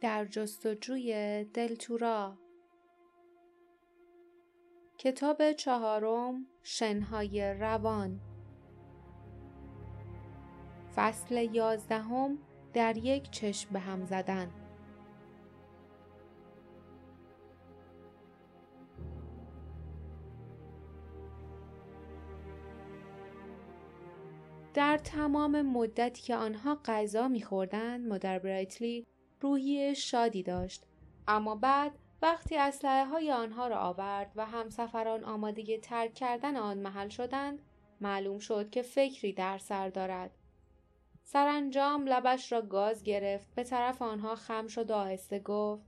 در جستجوی دلتورا کتاب چهارم شنهای روان. فصل یازدهم در یک چشم به هم زدن. در تمام مدتی که آنها غذا میخوردند مادر برایتلی روحی شادی داشت. اما بعد وقتی اسلحه های آنها را آورد و همسفران آماده ترک کردن آن محل شدند معلوم شد که فکری در سر دارد. سرانجام لبش را گاز گرفت به طرف آنها خم شد و آهسته گفت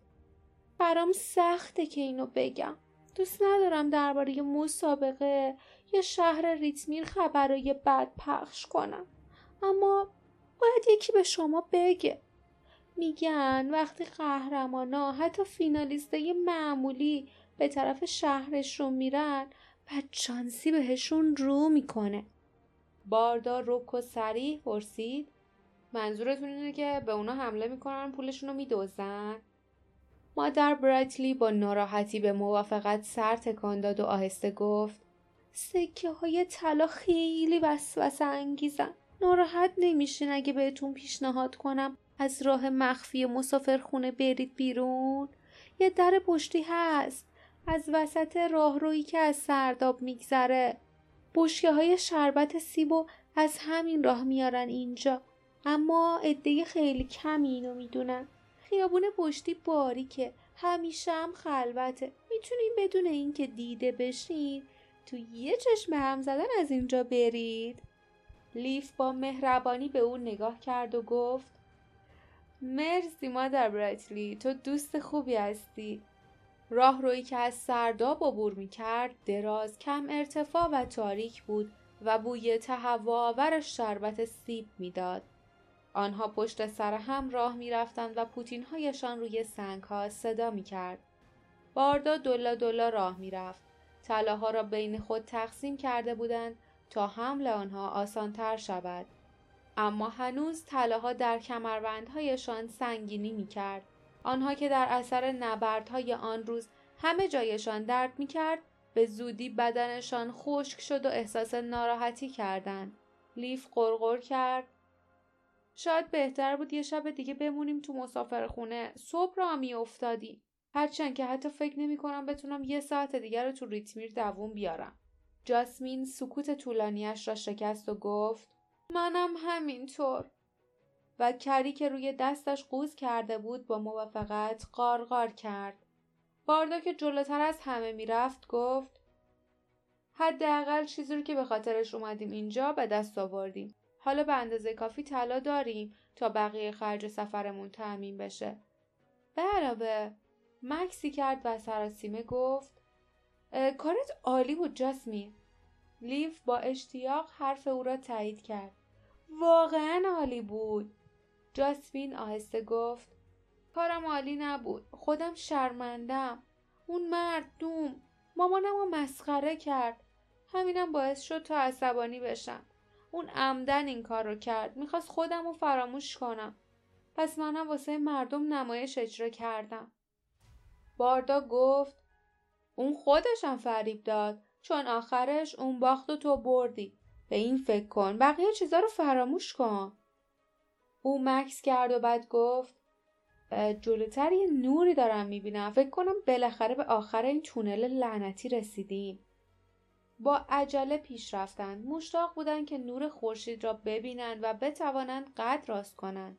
برام سخته که اینو بگم. دوست ندارم درباره مسابقه یا شهر ریتمیر خبرای بد پخش کنم. اما باید یکی به شما بگه. میگن وقتی قهرمانا حتی فینالیسته معمولی به طرف شهرشون میرن چانسی بهشون رو می‌کنه. باردار رک و سریح پرسید منظورتون اینه که به اونا حمله می‌کنن پولشون رو میدوزن؟ مادر برایتلی با ناراحتی به موافقت سر تکان داد و آهسته گفت سکه های طلا خیلی وسوسه انگیزن ناراحت نمیشین اگه بهتون پیشنهاد کنم. از راه مخفی مسافرخونه برید بیرون. یه در پشتی هست. از وسط راهرویی که از سرداب میگذره. بشکه های شربت سیب و از همین راه میارن اینجا. اما عده خیلی کمی اینو می‌دونن. خیابون پشتی باریکه. همیشه هم خلوته. می‌تونین بدون اینکه دیده بشین تو یه چشم هم زدن از اینجا برید. لیف با مهربانی به اون نگاه کرد و گفت مرسی مادر برایتلی تو دوست خوبی هستی راه روی که از سرداب عبور می کرد دراز کم ارتفاع و تاریک بود و بوی تهوع شربت سیب می‌داد. آنها پشت سر هم راه می رفتند و پوتین هایشان روی سنگ ها صدا می کرد. باردا دلا دلا راه می رفت. طلاها را بین خود تقسیم کرده بودند تا حمل آنها آسانتر شود. اما هنوز طلاها در کمربندهایشان سنگینی می کرد. آنها که در اثر نبردهای آن روز همه جایشان درد می کرد به زودی بدنشان خشک شد و احساس ناراحتی کردند. لیف قرقر کرد شاید بهتر بود یه شب دیگه بمونیم تو مسافر خونه صبح را می افتادیم هرچند که حتی فکر نمی کنم بتونم یه ساعت دیگر رو تو ریتمیر دووم بیارم جاسمین سکوت طولانیش را شکست و گفت منم همینطور. و کری که روی دستش قوز کرده بود با موافقت قارقار کرد. باردا که جلوتر از همه می‌رفت گفت حداقل چیزی رو که به خاطرش اومدیم اینجا به دست آوردیم. حالا به اندازه کافی طلا داریم تا بقیه خرج سفرمون تعمین بشه. به علاوه مکسی کرد و سراسیمه گفت کارت عالی بود جاسمین لیف با اشتیاق حرف او را تایید کرد. واقعا عالی بود. جاسمین آهسته گفت کارم عالی نبود خودم شرمندم. اون مرد دوم مامانم رو مسخره کرد. همینم باعث شد تا عصبانی بشم. اون عمدن این کار رو کرد. می‌خواست خودم رو فراموش کنم. پس منم واسه مردم نمایش اجرا کردم. باردا گفت اون خودشم فریب داد. چون آخرش اون باخت و تو بردی. به این فکر کن. بقیه چیزا رو فراموش کن. او مکس کرد و بعد گفت جلوتر یه نوری دارم می‌بینم. فکر کنم بالاخره به آخر این تونل لعنتی رسیدیم. با عجله پیش رفتند مشتاق بودند که نور خورشید را ببینند و بتوانند قد راست کنند.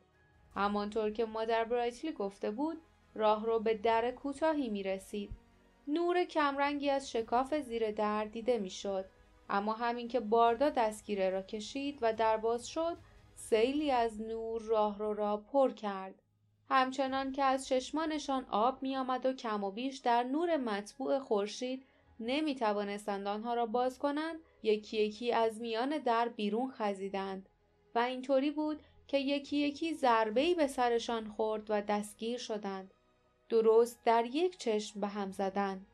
همانطور که مادر برایتلی گفته بود راه رو به در کوتاهی می رسید. نور کمرنگی از شکاف زیر در دیده می شد. اما همین که باردا دستگیره را کشید و در باز شد سیلی از نور راه رو را پر کرد. همچنان که از چشمانشان آب می آمد و کم و بیش در نور مطبوع خورشید نمی توانستند آنها را باز کنند یکی یکی از میان در بیرون خزیدند. و اینطوری بود که یکی یکی ضربه‌ای به سرشان خورد و دستگیر شدند. درست در یک چشم به هم زدند.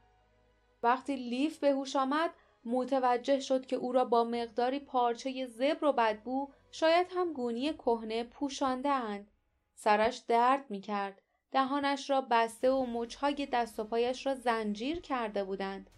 وقتی لیف به هوش آمد متوجه شد که او را با مقداری پارچه زبر و بدبو شاید هم گونی کهنه پوشانده اند. سرش درد می کرد. دهانش را بسته و مچهای دست و پایش را زنجیر کرده بودند.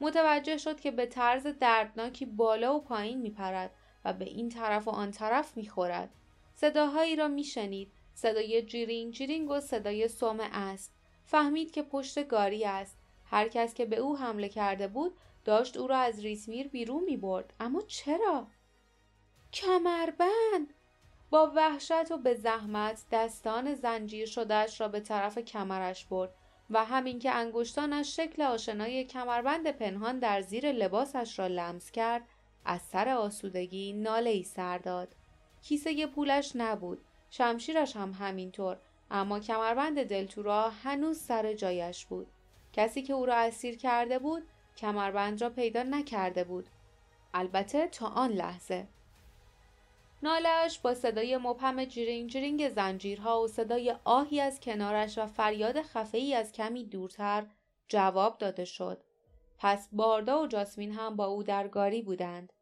متوجه شد که به طرز دردناکی بالا و پایین میپرد و به این طرف و آن طرف می‌خورد. صداهایی را میشنید. صدای جیرینگ جیرینگ و صدای سوم است فهمید که پشت گاری است. هر کس که به او حمله کرده بود داشت او را از ریسمیر بیرون می برد. اما چرا؟ کمربند با وحشت و به زحمت دستان زنجیر شدهش را به طرف کمرش برد و همین که انگشتانش شکل آشنای کمربند پنهان در زیر لباسش را لمس کرد از سر آسودگی ناله ای سر داد کیسه پولش نبود شمشیرش هم همینطور اما کمربند دلتورا هنوز سر جایش بود کسی که او را اسیر کرده بود کمربند را پیدا نکرده بود البته تا آن لحظه نالش با صدای مبهم جرینگ جرینگ زنجیرها و صدای آهی از کنارش و فریاد خفه از کمی دورتر جواب داده شد. پس باردا و جاسمین هم با او در گاری بودند.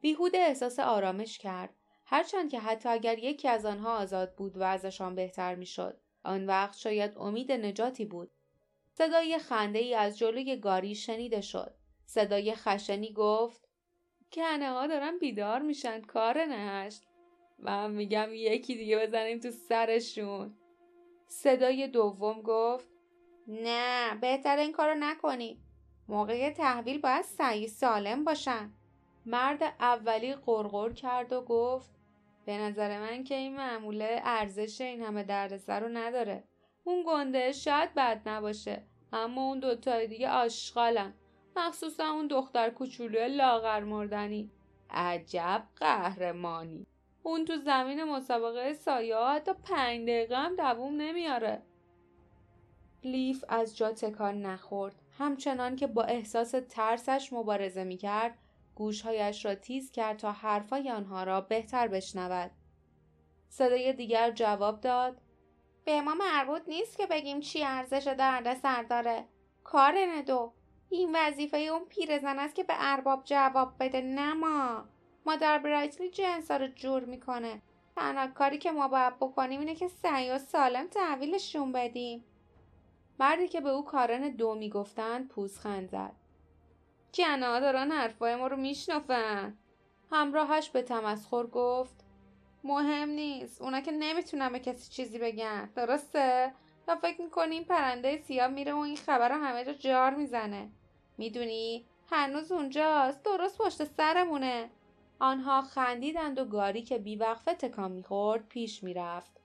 بیهوده احساس آرامش کرد. هرچند که حتی اگر یکی از آنها آزاد بود و ازشان بهتر می‌شد. آن وقت شاید امید نجاتی بود. صدای خنده ای از جلوی گاری شنیده شد. صدای خشنی گفت کنه ها دارن بیدار میشن کار نهشت. من میگم یکی دیگه بزنیم تو سرشون. صدای دوم گفت نه بهتر این کارو نکنی. موقع تحویل باید سعی سالم باشن. مرد اولی قرقر کرد و گفت به نظر من که این معموله ارزش این همه دردسر رو نداره. اون گنده شاید بد نباشه اما اون دوتای دیگه آشغالن. مخصوصا اون دختر کوچولوی لاغر مردنی. عجب قهرمانی. اون تو زمین مسابقه سایه حتی پنج دقیقه هم دووم نمیاره. لیف از جا تکان نخورد. همچنان که با احساس ترسش مبارزه می‌کرد گوشهایش را تیز کرد تا حرفای آنها را بهتر بشنود. صدای دیگر جواب داد. به ما مربوط نیست که بگیم چی ارزش درد سر داره. کار ندو. این وظیفه اون پیرزن است که به ارباب جواب بده نما مادر برایتلی جنسا رو جور می‌کنه. تنها کاری که ما باید بکنیم اینه که سعی و سالم تحویلشون بدیم. مردی که به او کارن دو می‌گفتند پوزخند زد. جنا دارن حرفای ما رو میشنفن همراهش به تمسخر گفت مهم نیست. اونا که نمی‌تونن به کسی چیزی بگن. درسته؟ و فکر می‌کنیم پرنده سیاه میره و این خبر رو همه جا جار می‌زنه. می‌دونی؟ هنوز اونجاست. درست پشت سرمونه. آنها خندیدند و گاری که بیوقفه تکان می‌خورد پیش می‌رفت.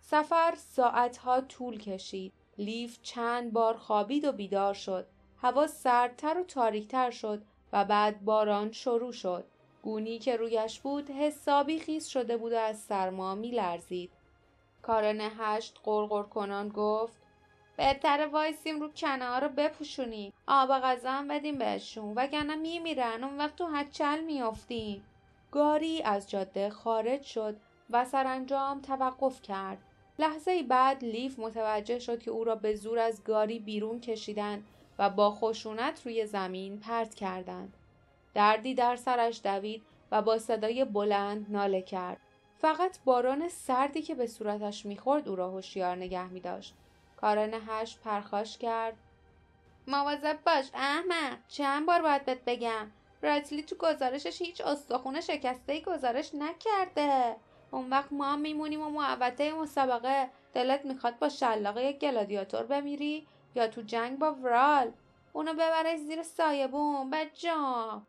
سفر ساعتها طول کشید. لیف چند بار خوابید و بیدار شد. هوا سردتر و تاریکتر شد و بعد باران شروع شد. گونی که رویش بود حسابی خیس شده بود و از سرما میلرزید کارن هشت قرقر کنان گفت بهتره وایسیم رو کنه رو بپوشونیم. آب غذا هم بدیم بهشون وگرنه میمیرن اون وقت تو هچل میافتیم. گاری از جاده خارج شد و سرانجام توقف کرد. لحظه بعد لیف متوجه شد که او را به زور از گاری بیرون کشیدند و با خشونت روی زمین پرت کردند. دردی در سرش دوید و با صدای بلند ناله کرد. فقط باران سردی که به صورتش می‌خورد او را هوشیار نگه می داشت. کارن هشت پرخاش کرد. مواظب باش احمد. چند بار باید بهت بگم. راتلی تو گزارشش هیچ استخونه شکسته ای گزارش نکرده. اون وقت ما میمونیم و محوطه مسابقه. دلت می‌خواد با شلاقه یک گلادیاتور بمیری یا تو جنگ با ورال؟ اونو ببره زیر سایه بوم جام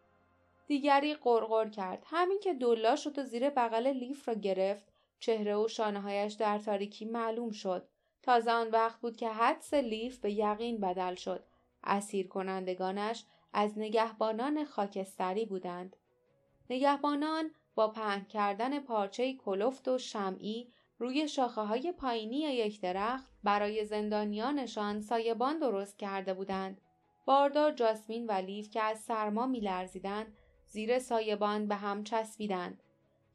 دیگری قرقر کرد. همین که دلا شد و زیر بغل لیف را گرفت چهره و شانههایش در تاریکی معلوم شد. تازه آن وقت بود که حدس لیف به یقین بدل شد. اسیر کنندگانش از نگهبانان خاکستری بودند. نگهبانان با پهن کردن پارچه کلفت و شمعی روی شاخه های پایینی یک درخت برای زندانیانشان سایبان درست کرده بودند. باردار جاسمین و لیف که از سرما میلرزیدند زیر سایبان به هم چسبیدند.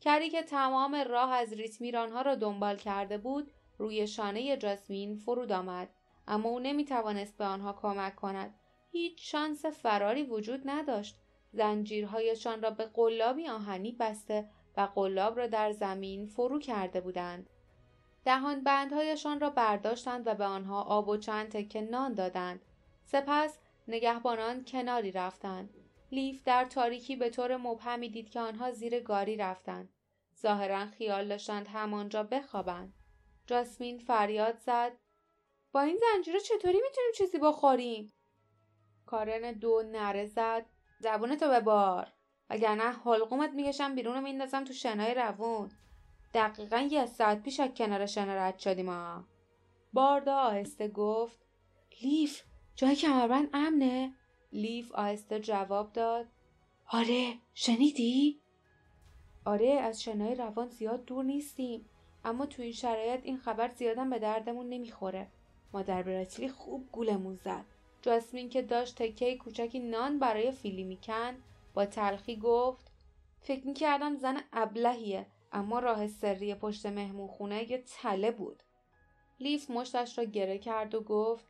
کری که تمام راه از ریتمیر آنها را دنبال کرده بود روی شانه جاسمین فرود آمد اما او نمی توانست به آنها کمک کند هیچ شانس فراری وجود نداشت زنجیرهایشان را به قلابی آهنی بسته و قلاب را در زمین فرو کرده بودند دهان بندهایشان را برداشتند و به آنها آب و چند تکه نان دادند. سپس نگهبانان کناری رفتند. لیف در تاریکی به طور مبهمی دید که آنها زیر گاری رفتند. ظاهرا خیال داشتند همانجا بخوابند. جاسمین فریاد زد. با این زنجیره چطوری می‌تونیم چیزی بخوریم؟ کارن دو نره زد. زبونتو ببار. وگرنه حلقومت می‌کشم بیرون و میندازم تو شنای روون. دقیقا یه ساعت پیش از کنار شنا رد شدیم ها باردا آهسته گفت. لیف جای کمربند امنه؟ لیف آهسته جواب داد. آره شنیدی؟ آره از شنای روان زیاد دور نیستیم. اما تو این شرایط این خبر زیادم به دردمون نمی‌خوره. مادر براتیلی خوب گولمون زد. جاسمین که داشت تکه کوچکی نان برای فیلی میکن با تلخی گفت فکر می‌کردم زن ابلهیه اما راه سری پشت مهمون خونه یه تله بود. لیف مشتش را گره کرد و گفت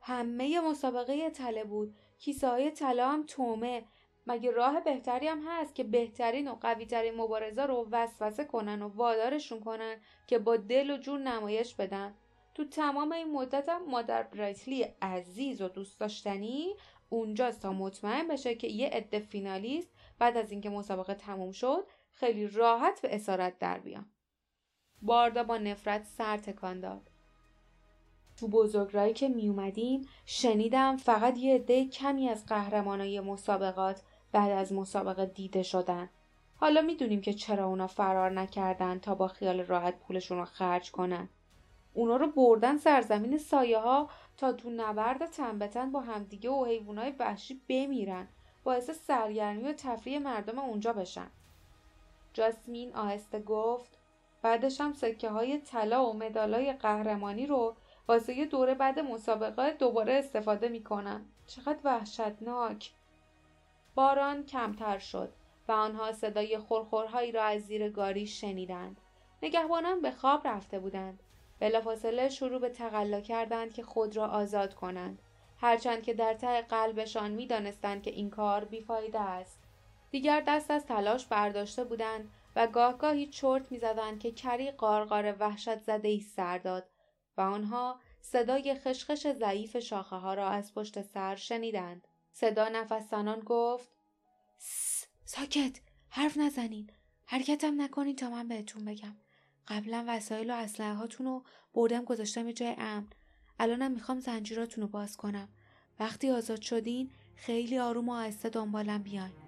همه مسابقه تله بود. کیسه های طلا هم تومه. مگه راه بهتری هم هست که بهترین و قویترین مبارزا رو وسوسه کنن و وادارشون کنن که با دل و جون نمایش بدن؟ تو تمام این مدتم مادر برایتلی عزیز و دوست داشتنی اونجاست تا مطمئن بشه که یه عده فینالیست بعد از اینکه مسابقه تموم شد خیلی راحت به اسارت در بیان. باردا با نفرت سر تکان داد. تو بزرگرایی که می اومدیم شنیدم فقط یه عده کمی از قهرمانای مسابقات بعد از مسابقه دیده شدن. حالا می‌دونیم که چرا اونا فرار نکردن تا با خیال راحت پولشون رو خرج کنن. اونا رو بردن سرزمین سایه ها تا تو نبرد تنبتن با همدیگه و حیوانای وحشی بمیرن. باعث سرگرمی و تفریح مردم اونجا بشن. جاسمین آهسته گفت بعدش هم سکه های طلا و مدالای قهرمانی رو واسه یه دوره بعد مسابقه دوباره استفاده می‌کنن. چقدر وحشتناک. باران کمتر شد و آنها صدای خورخورهایی را از زیر گاری شنیدند. نگهبانان به خواب رفته بودند. بلافاصله شروع به تقلا کردند که خود را آزاد کنند. هرچند که در ته قلبشان می‌دانستند که این کار بیفایده است. دیگر دست از تلاش برداشته بودند و گاه گاهی چرت می‌زدند که کری قارقار وحشت زده ای سر داد. و آنها صدای خشخش ضعیف شاخه ها را از پشت سر شنیدند. صدا نفسانان گفت ساکت حرف نزنین. حرکتم نکنین تا من بهتون بگم. قبلا وسایل و اسلحه هاتون رو بردم گذاشتم یه جای امن. الانم می‌خوام زنجیراتون رو باز کنم. وقتی آزاد شدین خیلی آروم و آهسته دنبالم بیاین.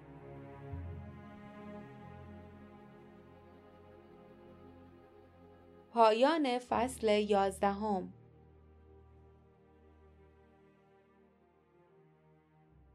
پایان فصل یازدهم.